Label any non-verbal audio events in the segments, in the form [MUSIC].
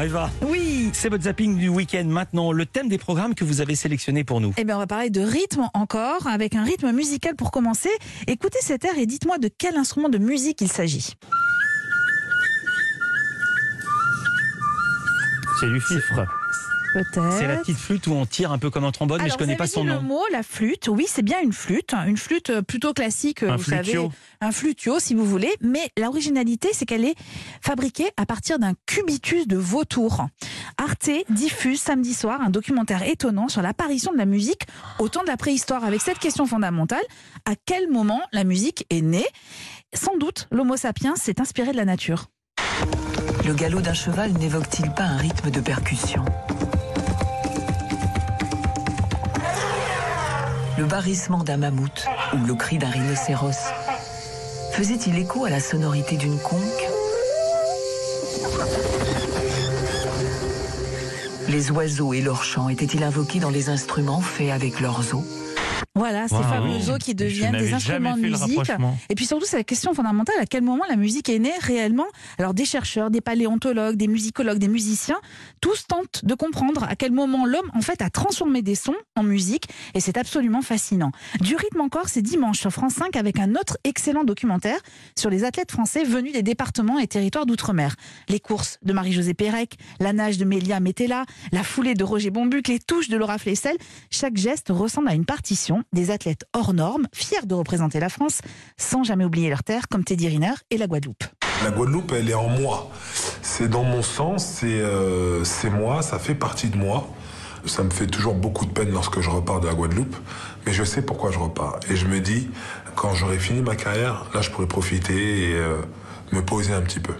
Eva. Oui. C'est votre zapping du week-end maintenant. Le thème des programmes que vous avez sélectionné pour nous. Eh bien, on va parler de rythme encore, avec un rythme musical pour commencer. Écoutez cet air et dites-moi de quel instrument de musique il s'agit. C'est du fifre. Peut-être. C'est la petite flûte où on tire un peu comme un trombone, mais je connais pas son nom. le mot, la flûte. Oui, c'est bien une flûte. Une flûte euh, plutôt classique, Un vous flutio. savez. Un flutio, si vous voulez. Mais l'originalité, c'est qu'elle est fabriquée à partir d'un cubitus de vautour. Arte diffuse samedi soir un documentaire étonnant sur l'apparition de la musique au temps de la préhistoire, avec cette question fondamentale à quel moment la musique est née? Sans doute, l'Homo sapiens s'est inspiré de la nature. Le galop d'un cheval n'évoque-t-il pas un rythme de percussion? Le barrissement d'un mammouth ou le cri d'un rhinocéros. Faisait-il écho à la sonorité d'une conque? Les oiseaux et leurs chants étaient-ils invoqués dans les instruments faits avec leurs os? Voilà, ces Wow. fameux os qui deviennent des instruments de musique. Et puis surtout, c'est la question fondamentale à quel moment la musique est née réellement? Alors, des chercheurs, des paléontologues, des musicologues, des musiciens, tous tentent de comprendre à quel moment l'homme, en fait, a transformé des sons en musique. Et c'est absolument fascinant. Du rythme encore, c'est dimanche sur France 5 avec un autre excellent documentaire sur les athlètes français venus des départements et territoires d'outre-mer. Les courses de Marie-Josée Pérec, la nage de Mélia Metella, la foulée de Roger Bombuc, les touches de Laura Flessel. Chaque geste ressemble à une partition. Des athlètes hors normes, fiers de représenter la France, sans jamais oublier leur terre, comme Teddy Riner et la Guadeloupe. La Guadeloupe, elle est en moi. C'est dans mon sang, c'est euh, c'est moi, ça fait partie de moi. Ça me fait toujours beaucoup de peine lorsque je repars de la Guadeloupe, mais je sais pourquoi je repars. Et je me dis, quand j'aurai fini ma carrière, là, je pourrai profiter et euh, me poser un petit peu.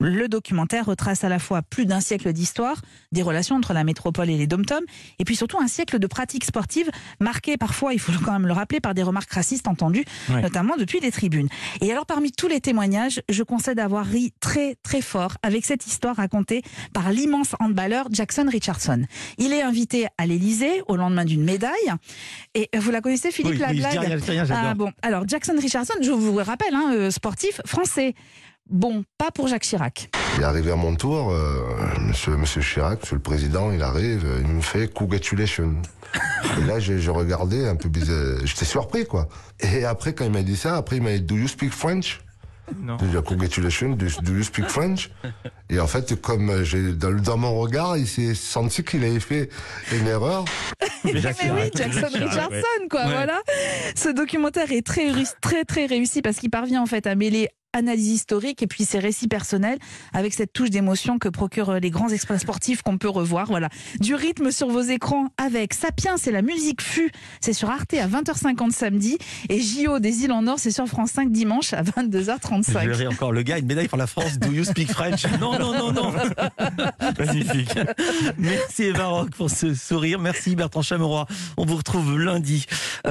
Le documentaire retrace à la fois plus d'un siècle d'histoire, des relations entre la métropole et les dom et puis surtout un siècle de pratiques sportives marquées parfois, il faut quand même le rappeler, par des remarques racistes entendues, notamment depuis les tribunes. Et alors parmi tous les témoignages, je concède avoir ri très très fort avec cette histoire racontée par l'immense handballeur Jackson Richardson. Il est invité à l'Élysée au lendemain d'une médaille, et vous la connaissez Philippe Oui, la oui, je dis blague rien, je dis rien, j'adore. Ah bon, alors Jackson Richardson, je vous le rappelle, hein, euh, sportif français. Bon, pas pour Jacques Chirac. Il est arrivé à mon tour, euh, monsieur, monsieur Chirac, monsieur le président, il arrive, il me fait congratulations. Et là, j'ai j'ai regardé un peu bizarre, j'étais surpris, quoi. Et après, quand il m'a dit ça, après, il m'a dit, do you speak French? Non. J'ai dit, congratulations, do, do you speak French? Et en fait, comme j'ai, dans, dans mon regard, il s'est senti qu'il avait fait une erreur. [LAUGHS] Mais Jacques oui, Chirac. Jackson Richardson, quoi, Ouais. voilà. Ce documentaire est très, très, très réussi parce qu'il parvient en fait à mêler analyse historique et puis ses récits personnels avec cette touche d'émotion que procurent les grands exploits sportifs qu'on peut revoir. Voilà. Du rythme sur vos écrans avec Sapiens, c'est la musique fut. C'est sur Arte à 20h50 samedi et JO des îles en Or, c'est sur France 5 dimanche à Je 22h35. verrai encore le gars, une médaille pour la France. Do you speak French? [LAUGHS] Non, non, non, non. [LAUGHS] Magnifique. Merci Eva Rock pour ce sourire. Merci Bertrand Chameroy. On vous retrouve lundi.